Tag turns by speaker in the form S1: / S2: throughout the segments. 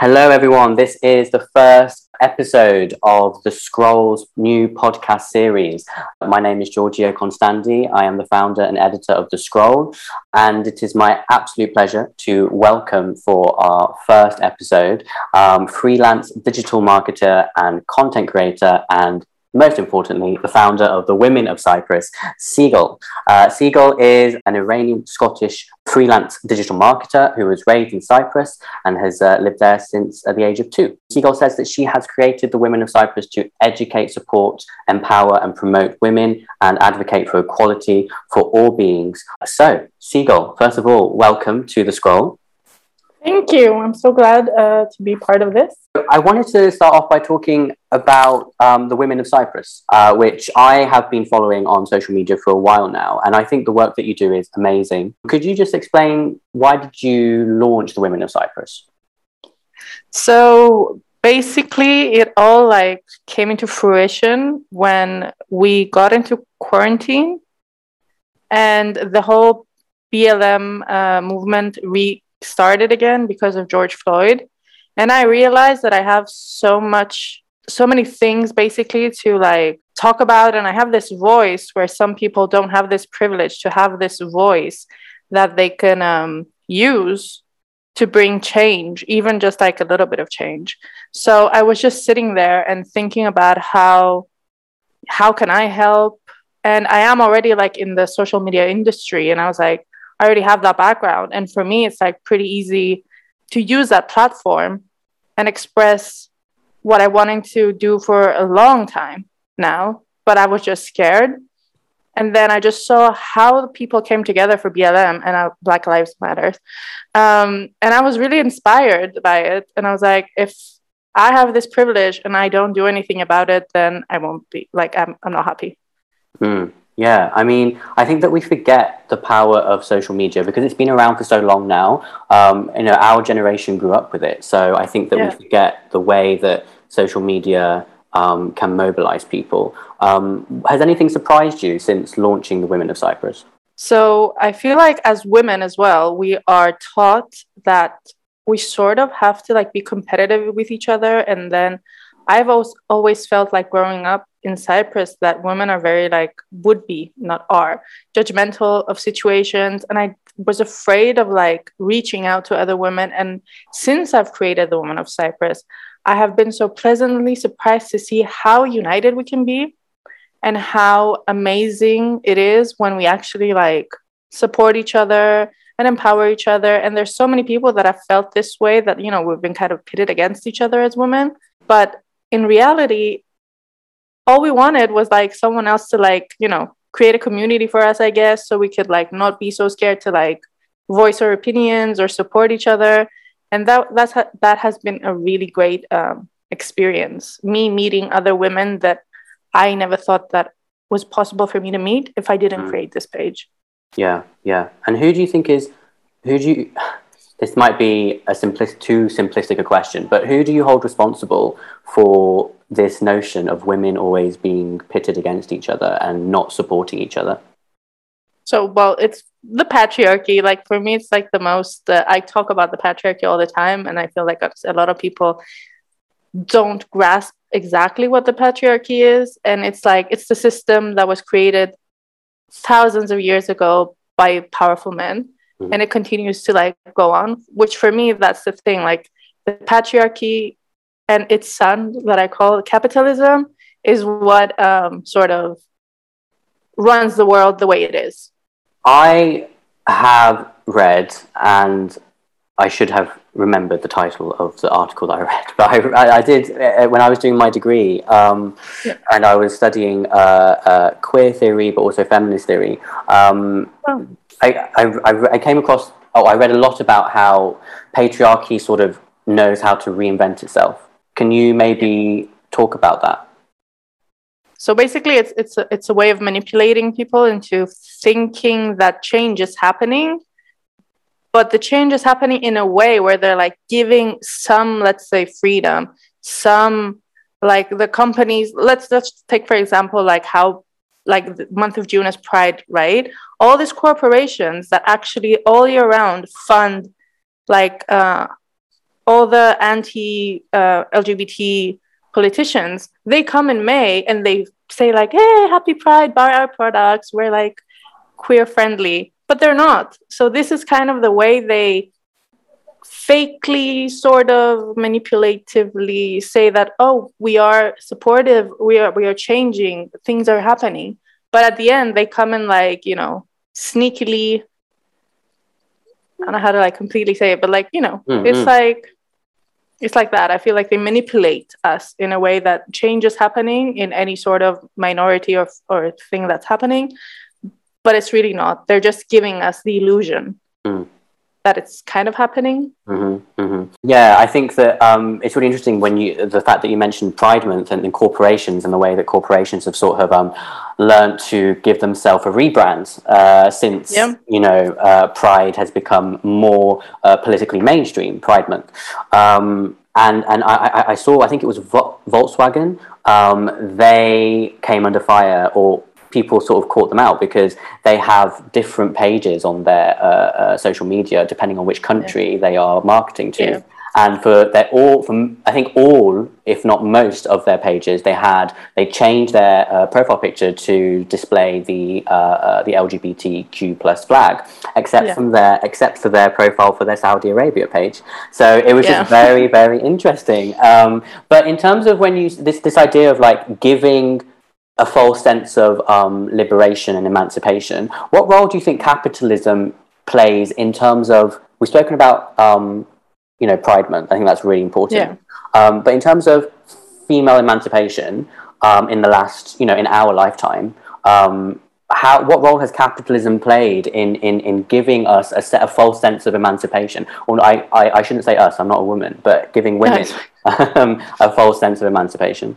S1: Hello, everyone. This is the first episode of the Scrolls new podcast series. My name is Giorgio Constandi. I am the founder and editor of The Scroll, and it is my absolute pleasure to welcome for our first episode um, freelance digital marketer and content creator and most importantly, the founder of the Women of Cyprus, Seagull. Uh, Seagull is an Iranian Scottish freelance digital marketer who was raised in Cyprus and has uh, lived there since uh, the age of two. Seagull says that she has created the Women of Cyprus to educate, support, empower, and promote women and advocate for equality for all beings. So, Seagull, first of all, welcome to the Scroll.
S2: Thank you. I'm so glad uh, to be part of this.
S1: I wanted to start off by talking about um, the Women of Cyprus, uh, which I have been following on social media for a while now, and I think the work that you do is amazing. Could you just explain why did you launch the Women of Cyprus?
S2: So basically, it all like came into fruition when we got into quarantine, and the whole BLM uh, movement re started again because of George Floyd. And I realized that I have so much, so many things basically to like talk about. And I have this voice where some people don't have this privilege to have this voice that they can um, use to bring change, even just like a little bit of change. So I was just sitting there and thinking about how how can I help? And I am already like in the social media industry, and I was like, I already have that background. And for me, it's like pretty easy to use that platform and express what I wanted to do for a long time now, but I was just scared. And then I just saw how people came together for BLM and Black Lives Matters. Um, and I was really inspired by it. And I was like, if I have this privilege and I don't do anything about it, then I won't be like, I'm, I'm not happy.
S1: Mm. Yeah, I mean, I think that we forget the power of social media because it's been around for so long now. Um, you know, our generation grew up with it, so I think that yeah. we forget the way that social media um, can mobilize people. Um, has anything surprised you since launching the Women of Cyprus?
S2: So I feel like as women as well, we are taught that we sort of have to like be competitive with each other, and then I've always always felt like growing up in Cyprus that women are very like would be not are judgmental of situations. And I was afraid of like reaching out to other women. And since I've created the Woman of Cyprus I have been so pleasantly surprised to see how united we can be and how amazing it is when we actually like support each other and empower each other. And there's so many people that have felt this way that you know we've been kind of pitted against each other as women. But in reality all we wanted was like someone else to like you know create a community for us i guess so we could like not be so scared to like voice our opinions or support each other. And that that's ha- that has been a really great um, experience me meeting other women that i never thought that was possible for me to meet if i didn't mm. create this page.
S1: Yeah yeah. And who do you think is who do you this might be a too simplistic a question but who do you hold responsible for this notion of women always being pitted against each other and not supporting each other?
S2: So, well, it's the patriarchy. Like for me, it's like the most. Uh, I talk about the patriarchy all the time, and I feel like a lot of people don't grasp exactly what the patriarchy is. And it's like it's the system that was created thousands of years ago by powerful men, mm-hmm. and it continues to like go on. Which for me, that's the thing. Like the patriarchy and its son that I call capitalism is what um, sort of runs the world the way it is.
S1: I have read, and I should have remembered the title of the article that I read, but I, I did uh, when I was doing my degree, um, yeah. and I was studying uh, uh, queer theory, but also feminist theory. Um, oh. I, I, I came across, oh, I read a lot about how patriarchy sort of knows how to reinvent itself can you maybe talk about that?
S2: So basically, it's it's a, it's a way of manipulating people into thinking that change is happening, but the change is happening in a way where they're like giving some, let's say, freedom, some like the companies. Let's just take for example, like how like the month of June as Pride, right? All these corporations that actually all year round fund like uh, all the anti uh, LGBT politicians, they come in May and they say like, "Hey, happy Pride! Buy our products. We're like queer friendly," but they're not. So this is kind of the way they fakely sort of manipulatively say that oh we are supportive we are we are changing things are happening. But at the end they come in like you know sneakily. I don't know how to like completely say it but like you know mm-hmm. it's like it's like that. I feel like they manipulate us in a way that change is happening in any sort of minority or, or thing that's happening. But it's really not. They're just giving us the illusion. Mm that it's kind of happening.
S1: Mm-hmm, mm-hmm. Yeah, I think that um, it's really interesting when you the fact that you mentioned Pride Month and, and corporations and the way that corporations have sort of um, learned to give themselves a rebrand uh, since yeah. you know uh, Pride has become more uh, politically mainstream. Pride Month. Um, and and I, I, saw I think it was Volkswagen. Um, they came under fire, or people sort of caught them out because they have different pages on their uh, uh, social media depending on which country yeah. they are marketing to. Yeah. And for their all, from I think all, if not most, of their pages, they had they changed their uh, profile picture to display the uh, uh, the LGBTQ plus flag, except yeah. from their except for their profile for their Saudi Arabia page. So it was just very very interesting. Um, but in terms of when you this this idea of like giving a false sense of um, liberation and emancipation. What role do you think capitalism plays in terms of? We've spoken about um, you know Pride Month. I think that's really important. Yeah. Um, but in terms of female emancipation um, in the last, you know, in our lifetime, um, how what role has capitalism played in in, in giving us a set a false sense of emancipation? Or I, I, I shouldn't say us. I'm not a woman, but giving women um, a false sense of emancipation.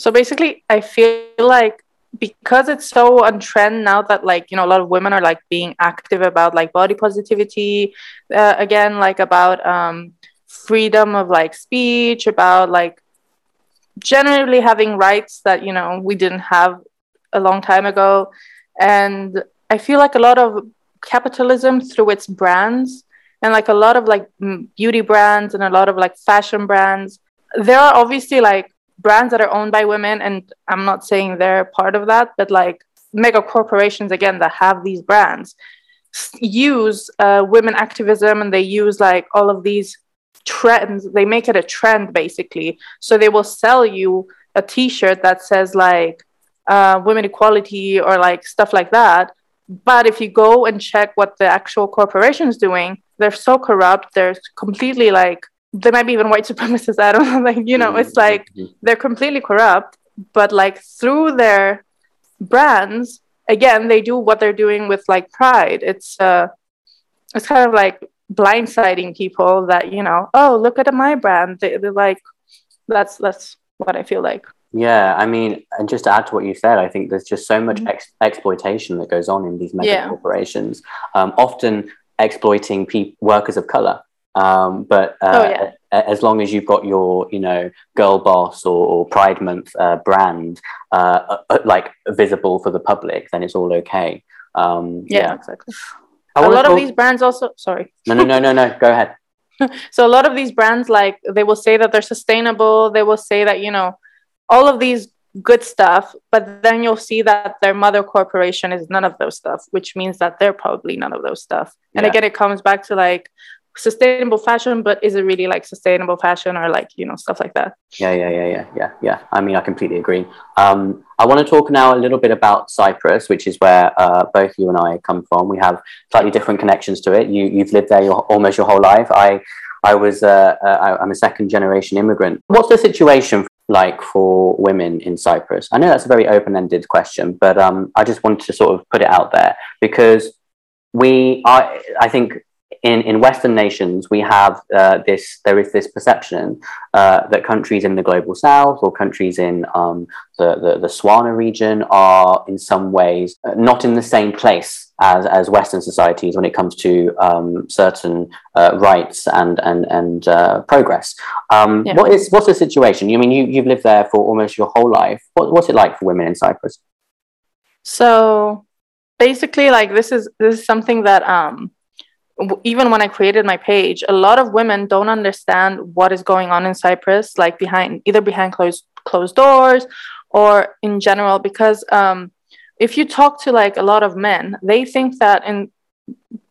S2: So basically, I feel like because it's so on trend now that like you know a lot of women are like being active about like body positivity uh, again like about um freedom of like speech about like generally having rights that you know we didn't have a long time ago. And i feel like a lot of capitalism through its brands and like a lot of like beauty brands and a lot of like fashion brands there are obviously like brands that are owned by women and i'm not saying they're part of that but like mega corporations again that have these brands use uh, women activism and they use like all of these trends they make it a trend basically. So they will sell you a t-shirt that says like uh, women equality or like stuff like that. But if you go and check what the actual corporation is doing they're so corrupt they're completely like they might be even white supremacists. I don't know. Like, you know, it's like they're completely corrupt, but like through their brands, again, they do what they're doing with like pride. It's uh it's kind of like blindsiding people that, you know, oh, look at my brand. They, are like that's that's what I feel like.
S1: Yeah, I mean, and just to add to what you said, I think there's just so much mm-hmm. ex- exploitation that goes on in these mega yeah. corporations, um, often exploiting pe- workers of color. Um, but uh, oh, yeah. as long as you've got your, you know, girl boss or, or Pride Month uh, brand uh, uh, uh like visible for the public, then it's all okay. Um,
S2: yeah, yeah, exactly. A lot talk... of these brands also. Sorry.
S1: No, no, no, no, no. Go ahead.
S2: so a lot of these brands, like they will say that they're sustainable. They will say that you know all of these good stuff, but then you'll see that their mother corporation is none of those stuff, which means that they're probably none of those stuff. And yeah. again, it comes back to like sustainable fashion but is it really like sustainable fashion or like you know stuff like that?
S1: Yeah yeah yeah yeah yeah yeah. I mean i completely agree. Um, i want to talk now a little bit about cyprus which is where uh, both you and i come from. We have slightly different connections to it. You you've lived there your, almost your whole life. I i was uh, uh, i'm a second generation immigrant. What's the situation like for women in cyprus? I know that's a very open-ended question but um, i just wanted to sort of put it out there because we I, I think in, in Western nations, we have uh, this, there is this perception uh, that countries in the global south or countries in um, the, the, the Swana region are in some ways uh, not in the same place as, as Western societies when it comes to um, certain uh, rights and, and, and uh, progress. Um, yeah. What is, what's the situation? You I mean you, you've lived there for almost your whole life. What, what's it like for women in Cyprus?
S2: So basically, like this is this is something that um even when I created my page, a lot of women don't understand what is going on in Cyprus, like behind either behind closed closed doors or in general, because um, if you talk to like a lot of men, they think that in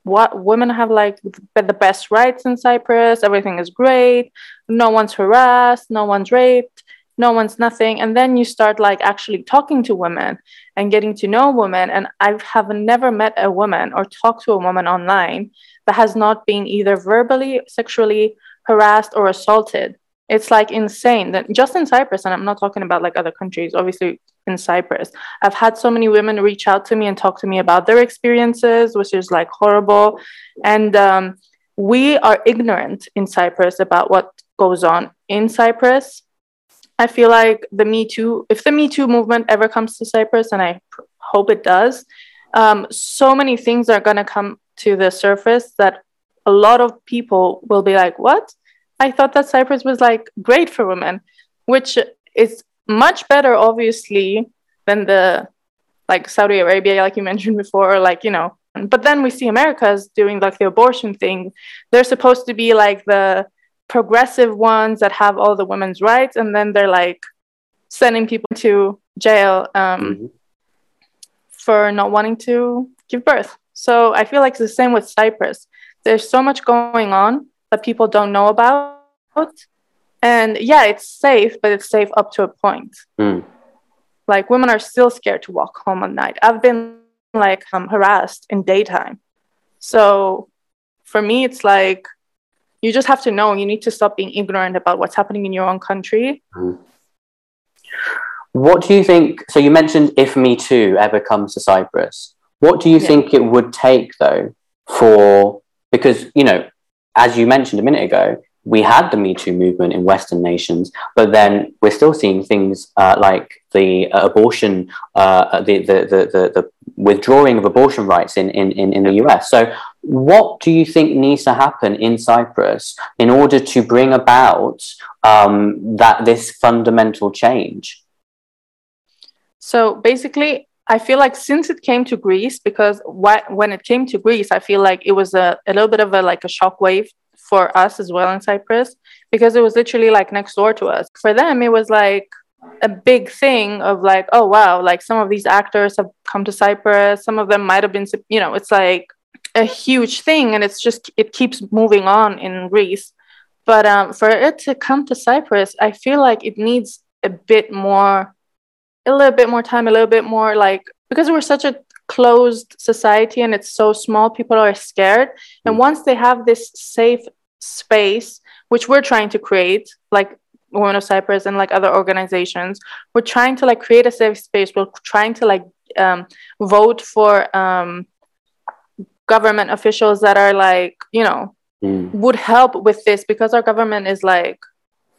S2: what women have like the best rights in Cyprus, everything is great, no one's harassed, no one's raped, no one's nothing and then you start like actually talking to women and getting to know women and i have never met a woman or talked to a woman online has not been either verbally sexually harassed or assaulted. It's like insane that just in cyprus and i'm not talking about like other countries obviously in cyprus i've had so many women reach out to me and talk to me about their experiences which is like horrible. And um, we are ignorant in cyprus about what goes on in cyprus. I feel like the Me Too, if the Me Too movement ever comes to Cyprus, and I pr- hope it does, um, so many things are going to come to the surface that a lot of people will be like, What? I thought that Cyprus was like great for women, which is much better, obviously, than the like Saudi Arabia, like you mentioned before, or like, you know. But then we see America's doing like the abortion thing. They're supposed to be like the progressive ones that have all the women's rights, and then they're like sending people to jail um, mm-hmm. for not wanting to give birth. So I feel like it's the same with Cyprus. There's so much going on that people don't know about. And yeah, it's safe, but it's safe up to a point. Mm. Like women are still scared to walk home at night. I've been like um, harassed in daytime. So for me, it's like you just have to know you need to stop being ignorant about what's happening in your own country mm.
S1: what do you think so you mentioned if me too ever comes to cyprus what do you yeah. think it would take though for because you know as you mentioned a minute ago we had the Me Too movement in Western nations, but then we're still seeing things uh, like the uh, abortion, uh, the, the, the, the, withdrawing of abortion rights in, in, in, in the US. So, what do you think needs to happen in Cyprus in order to bring about um, that this fundamental change?
S2: So, basically, I feel like since it came to Greece, because wh- when it came to Greece, I feel like it was a, a little bit of a like a shockwave for us as well in Cyprus because it was literally like next door to us. For them, it was like a big thing of like, oh wow, like some of these actors have come to Cyprus. Some of them might have been, you know, it's like a huge thing, and it's just it keeps moving on in Greece. But um, for it to come to Cyprus, I feel like it needs a bit more, a little bit more time, a little bit more like because we're such a closed society and it's so small, people are scared. And mm. once they have this safe space, which we're trying to create, like Women of Cyprus and like other organizations, we're trying to like create a safe space. We're trying to like um, vote for um, government officials that are like, you know, mm. would help with this because our government is like,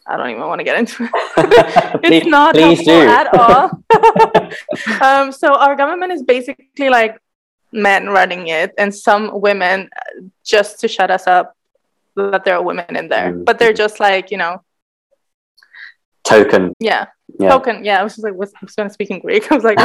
S2: I don't even want to get into it. it's not helpful do. at all. um, so our government is basically like men running it and some women just to shut us up that there are women in there, mm-hmm. but they're just like you know
S1: token.
S2: Yeah. yeah. Token, yeah. I was just like, what's, I was going to speak in Greek. I was like,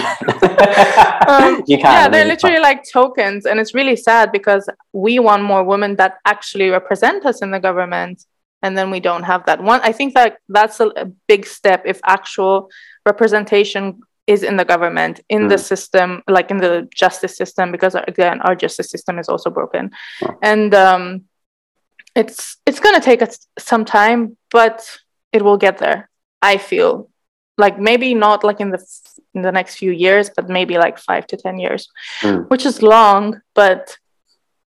S2: um, you can. Yeah, they're literally like tokens, and it's really sad because we want more women that actually represent us in the government, and then we don't have that one. I think that that's a, a big step if actual representation is in the government, in mm. the system, like in the justice system, because again, our justice system is also broken, oh. and um, it's it's going to take us some time but it will get there i feel like maybe not like in the in the next few years but maybe like 5 to 10 years mm. which is long but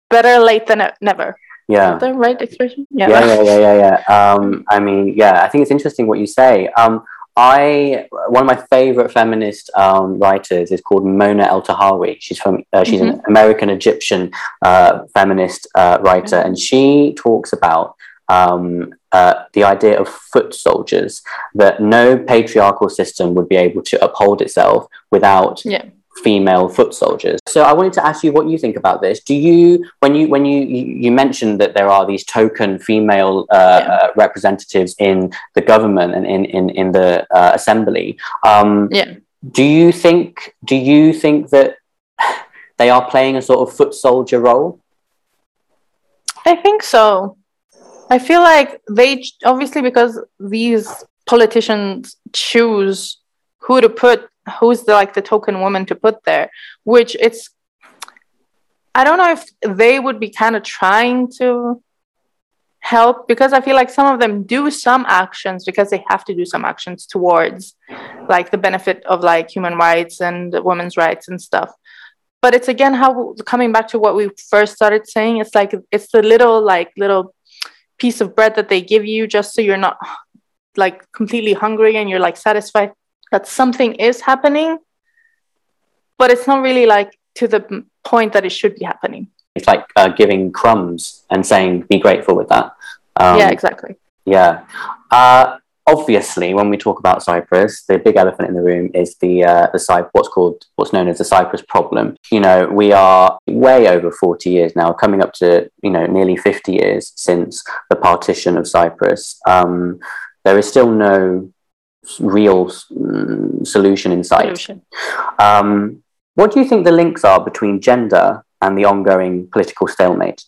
S2: better late than never
S1: yeah
S2: the right expression
S1: yeah yeah yeah yeah yeah, yeah. um i mean yeah i think it's interesting what you say um I one of my favorite feminist um, writers is called Mona Eltahawy. She's from uh, she's mm-hmm. an American Egyptian uh, feminist uh, writer, mm-hmm. and she talks about um, uh, the idea of foot soldiers. That no patriarchal system would be able to uphold itself without
S2: yeah
S1: female foot soldiers. So I wanted to ask you what you think about this. Do you, when you when you you mentioned that there are these token female uh, yeah. uh, representatives in the government and in in in the uh, assembly, um,
S2: yeah.
S1: do you think do you think that they are playing a sort of foot soldier role?
S2: I think so. I feel like they obviously because these politicians choose who to put who's the like the token woman to put there, which it's I don't know if they would be kind of trying to help because I feel like some of them do some actions because they have to do some actions towards like the benefit of like human rights and women's rights and stuff. But it's again how coming back to what we first started saying, it's like it's the little like little piece of bread that they give you just so you're not like completely hungry and you're like satisfied that something is happening. But it's not really like to the point that it should be happening.
S1: It's like uh, giving crumbs and saying, be grateful with that.
S2: Um, yeah, exactly.
S1: Yeah. Uh, obviously, when we talk about Cyprus, the big elephant in the room is the uh, the Cyprus, what's called what's known as the Cyprus problem. You know, we are way over forty years now, coming up to you know nearly fifty years since the partition of Cyprus. Um, there is still no real mm, solution in sight. Solution. Um, what do you think the links are between gender and the ongoing political stalemate?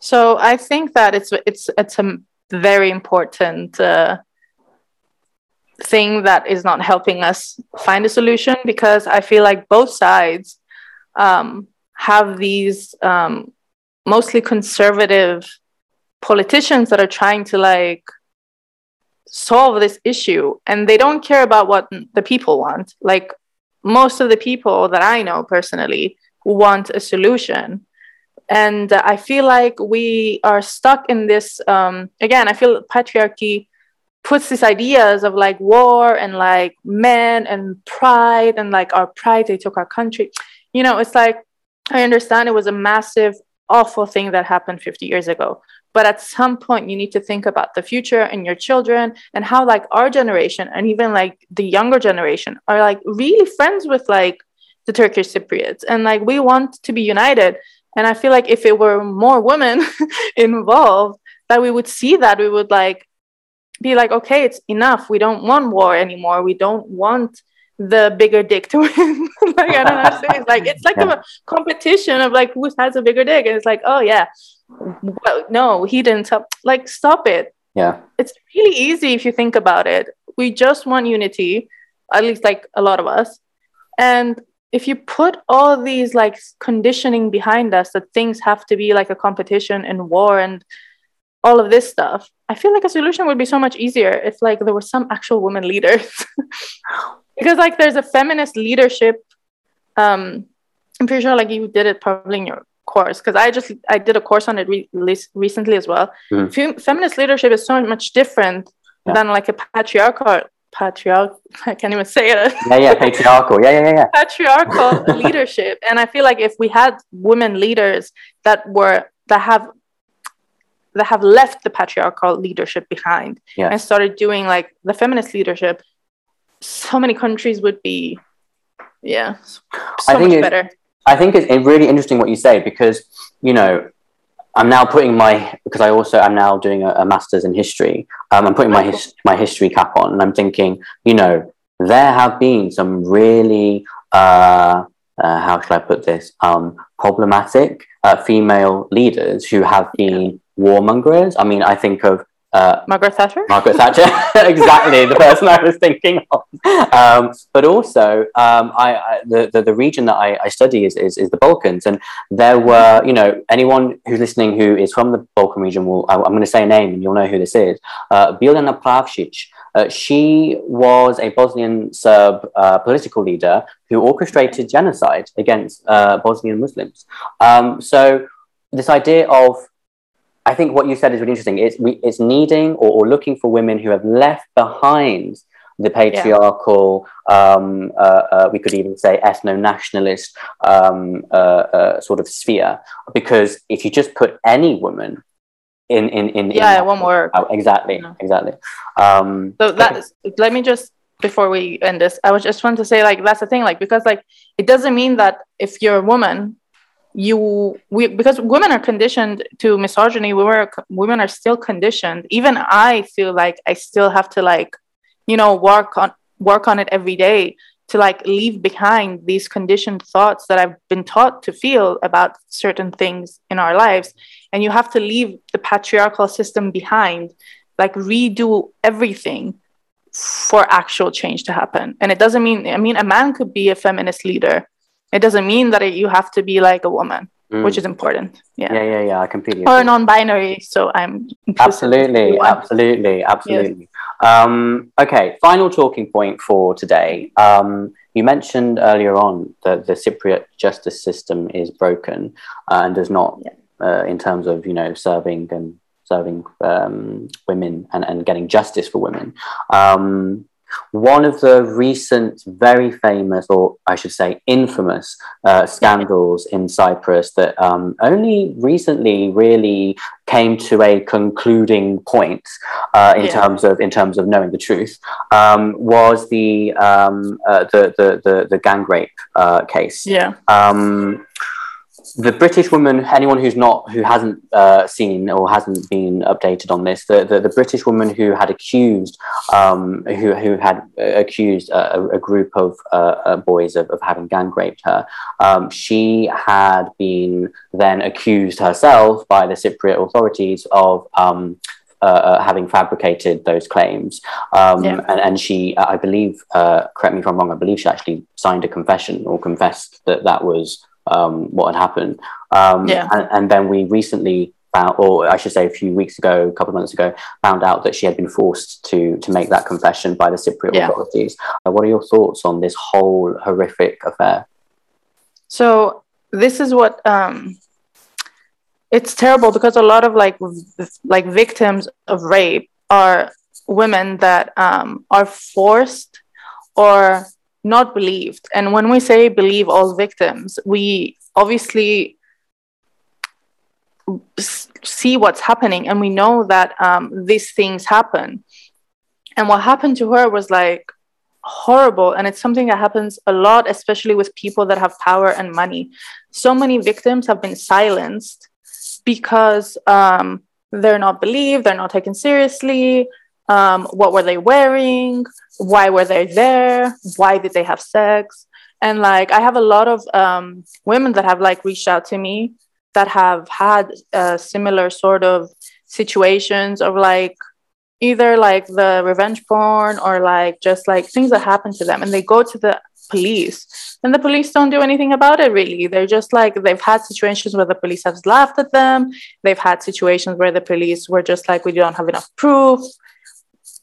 S2: So I think that it's it's it's a very important uh, thing that is not helping us find a solution because I feel like both sides um, have these um, mostly conservative politicians that are trying to like solve this issue and they don't care about what the people want like most of the people that I know personally want a solution. And I feel like we are stuck in this. Um, again, I feel patriarchy puts these ideas of like war and like men and pride and like our pride, they took our country. You know, it's like, I understand it was a massive, awful thing that happened 50 years ago but at some point you need to think about the future and your children and how like our generation and even like the younger generation are like really friends with like the turkish cypriots. And like we want to be united. And i feel like if it were more women involved that we would see that. We would like be like okay it's enough. We don't want war anymore. We don't want the bigger dick to win. like I don't know how to say. It's like it's like yeah. a competition of like who has a bigger dick, and it's like oh yeah, well, no, he didn't tell. Like stop it.
S1: Yeah,
S2: it's really easy if you think about it. We just want unity, at least like a lot of us, and if you put all these like conditioning behind us that things have to be like a competition and war and all of this stuff i feel like a solution would be so much easier if like there were some actual women leaders because like there's a feminist leadership um i'm pretty sure like you did it probably in your course because i just i did a course on it re- recently as well mm. Fem- feminist leadership is so much different yeah. than like a patriarchal patriarchal i can't even say
S1: it yeah yeah patriarchal yeah yeah yeah
S2: patriarchal leadership and i feel like if we had women leaders that were that have that have left the patriarchal leadership behind yes. and started doing like the feminist leadership so many countries would be, yeah, so I think much better.
S1: I think it's really interesting what you say because you know I'm now putting my because I also am now doing a, a master's in history. Um, I'm putting my his, my history cap on, and I'm thinking, you know, there have been some really uh, uh, how should I put this um, problematic uh, female leaders who have been warmongers. I mean, I think of
S2: uh, Margaret Thatcher?
S1: Margaret Thatcher, exactly, the person I was thinking of. Um, but also, um, I, I, the, the, the, region that I, I study is, is, is, the Balkans. And there were, you know, anyone who's listening who is from the Balkan region will, I, am going to say a name and you'll know who this is. Uh, Biljana. Uh, she was a Bosnian Serb uh, political leader who orchestrated genocide against uh, Bosnian Muslims. Um, so, this idea of I think what you said is really interesting. It's, we, it's needing or, or, looking for women who have left behind the patriarchal, yeah. um, uh, uh, we could even say ethno nationalist um, uh, uh, sort of sphere. Because if you just put any woman in, in, in,
S2: yeah, in it won't.
S1: Oh, exactly, yeah. exactly. Um,
S2: so that, let me just before we end this, I was just want to say like that's the thing, like because like it doesn't mean that if you're a woman you we because women are conditioned to misogyny we were women are still conditioned even i feel like i still have to like you know work on work on it every day to like leave behind these conditioned thoughts that I've been taught to feel about certain things in our lives. And you have to leave the patriarchal system behind, like redo everything for actual change to happen. And it doesn't mean, I mean, a man could be a feminist leader. It doesn't mean that it, you have to be like a woman, mm. which is important. Yeah.
S1: Yeah, yeah, yeah. I completely
S2: Or non binary. So I'm
S1: absolutely, absolutely, absolutely. Yes. Um, okay, final talking point for today. Um, you mentioned earlier on that the Cypriot justice system is broken uh, and does not, yeah. uh, in terms of you know serving and serving um, women and, and getting justice for women. Um, one of the recent, very famous, or I should say, infamous uh, scandals in Cyprus that um, only recently really came to a concluding point uh, in yeah. terms of in terms of knowing the truth um, was the, um, uh, the, the, the the gang rape uh, case.
S2: Yeah.
S1: The British woman, anyone who's not, who hasn't uh, seen or hasn't been updated on this, the, the, the British woman who had accused, um, who, who had accused a, a group of uh, uh, boys of, of having gang raped her, um, she had been then accused herself by the Cypriot authorities of um, uh, uh, having fabricated those claims. Um, yeah. and, and she, I believe, uh, correct me if I'm wrong, I believe she actually signed a confession or confessed that that was um, what had happened. Um, yeah. and, and, then we recently found, or I should say a few weeks ago, a couple of months ago, found out that she had been forced to, to make that confession by the Cypriot yeah. authorities. Uh, what are your thoughts on this whole horrific affair?
S2: So this is what um, it's terrible because a lot of like like victims of rape are women that um, are forced or not believed. And when we say believe all victims, we obviously see what's happening and we know that um, these things happen. And what happened to her was like horrible. And it's something that happens a lot, especially with people that have power and money. So many victims have been silenced because um, they're not believed, they're not taken seriously, um, what were they wearing? Why were they there? Why did they have sex? And like i have a lot of um, women that have like reached out to me that have had uh, similar sort of situations of like either like the revenge porn or like just like things that happen to them and they go to the police and the police don't do anything about it really. They're just like they've had situations where the police have laughed at them. They've had situations where the police were just like we don't have enough proof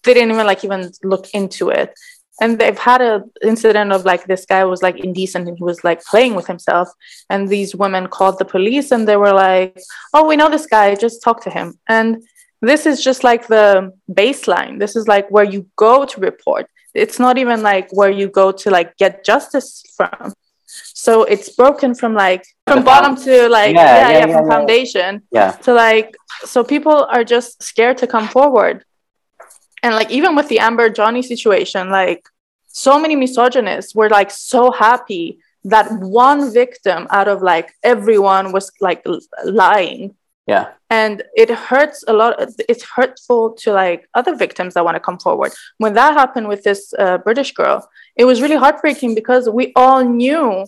S2: they didn't even like even look into it. And they've had a incident of like this guy was like indecent and he was like playing with himself. And these women called the police and they were like oh we know this guy. Just talk to him. And this is just like the baseline. This is like where you go to report. It's not even like where you go to like get justice from. So it's broken from like from bottom to like yeah yeah, yeah, yeah from foundation
S1: yeah.
S2: to like so people are just scared to come forward and like even with the amber johnny situation like so many misogynists were like so happy that one victim out of like everyone was like lying.
S1: Yeah.
S2: And it hurts a lot it's hurtful to like other victims that want to come forward. When that happened with this uh, british girl it was really heartbreaking because we all knew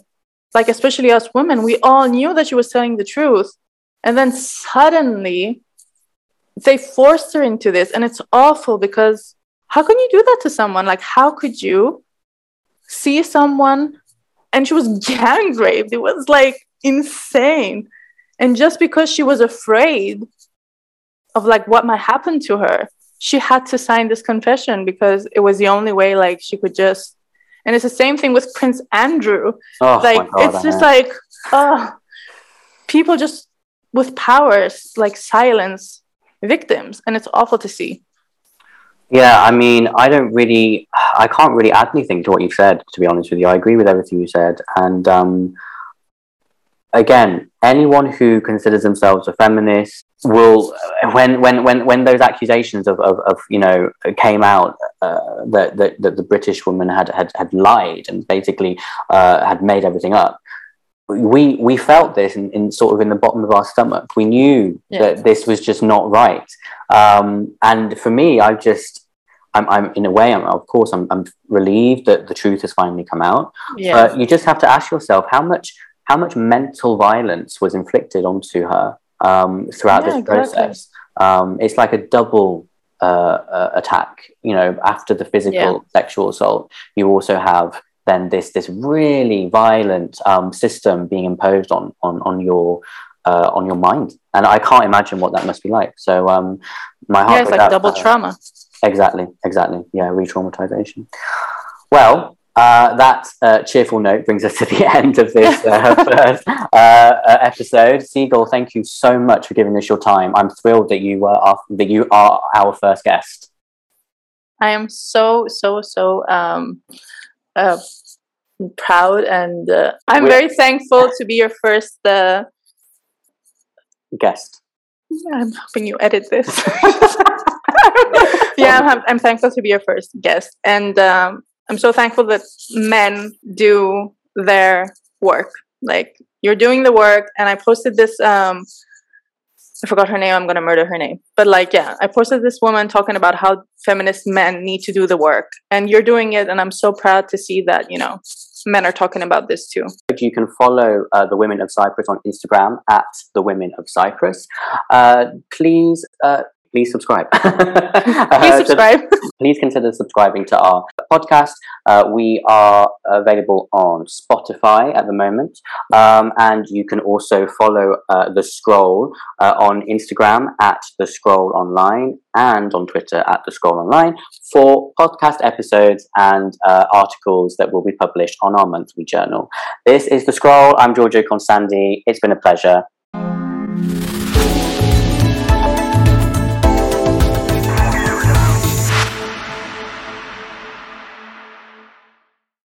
S2: like especially us women we all knew that she was telling the truth. And then suddenly they forced her into this and it's awful because how can you do that to someone? Like how could you see someone? And she was gang raped it was like insane. And just because she was afraid of like what might happen to her she had to sign this confession because it was the only way like she could just and it's the same thing with prince andrew. Oh, like God, it's just like oh people just with powers like silence victims and it's awful to see.
S1: Yeah i mean i don't really i can't really add anything to what you've said to be honest with you. I agree with everything you said. And um, again anyone who considers themselves a feminist will when when when when those accusations of of, of you know came out uh, that, that that the british woman had had had lied and basically uh, had made everything up we we felt this in, in, sort of in the bottom of our stomach. We knew yeah. that this was just not right. Um, and for me, I just I'm, I'm in a way, I'm, of course, I'm, I'm relieved that the truth has finally come out.
S2: Yeah.
S1: But you just have to ask yourself how much how much mental violence was inflicted onto her um, throughout
S2: Yeah,
S1: this
S2: exactly.
S1: process. Um, it's like a double uh, uh, attack. You know, after the physical sexual assault, you also have then this this really violent um, system being imposed on on on your uh, on your mind, and I can't imagine what that must be like. So, um, my heart
S2: yeah, it's like
S1: out
S2: double
S1: her.
S2: trauma.
S1: Exactly, exactly. Yeah, re traumatization. Well, uh, that uh, cheerful note brings us to the end of this uh, first uh, uh, episode. Seagull, thank you so much for giving us your time. I'm thrilled that you were our, that you are our first guest.
S2: I am so so so um, uh, proud, and uh, I'm
S1: We-
S2: very thankful to be your first. Uh,
S1: Guest.
S2: I'm hoping you edit this. yeah, I'm, I'm thankful to be your first guest, and um, I'm so thankful that men do their work. Like you're doing the work, and I posted this. Um, I forgot her name. I'm gonna murder her name. But like, yeah, I posted this woman talking about how feminist men need to do the work, and you're doing it, and I'm so proud to see that you know men are talking about this too.
S1: You can follow uh, the Women of Cyprus on Instagram at the Women of Cyprus. Uh, please, uh, please subscribe. Uh,
S2: Please
S1: just-
S2: subscribe.
S1: please consider subscribing to our podcast. Uh, we are available on Spotify at the moment, um, and you can also follow uh, the Scroll uh, on Instagram at the Scroll Online and on Twitter at the Scroll Online for podcast episodes and uh, articles that will be published on our monthly journal. This is the Scroll. I'm Giorgio Constandi. It's been a pleasure.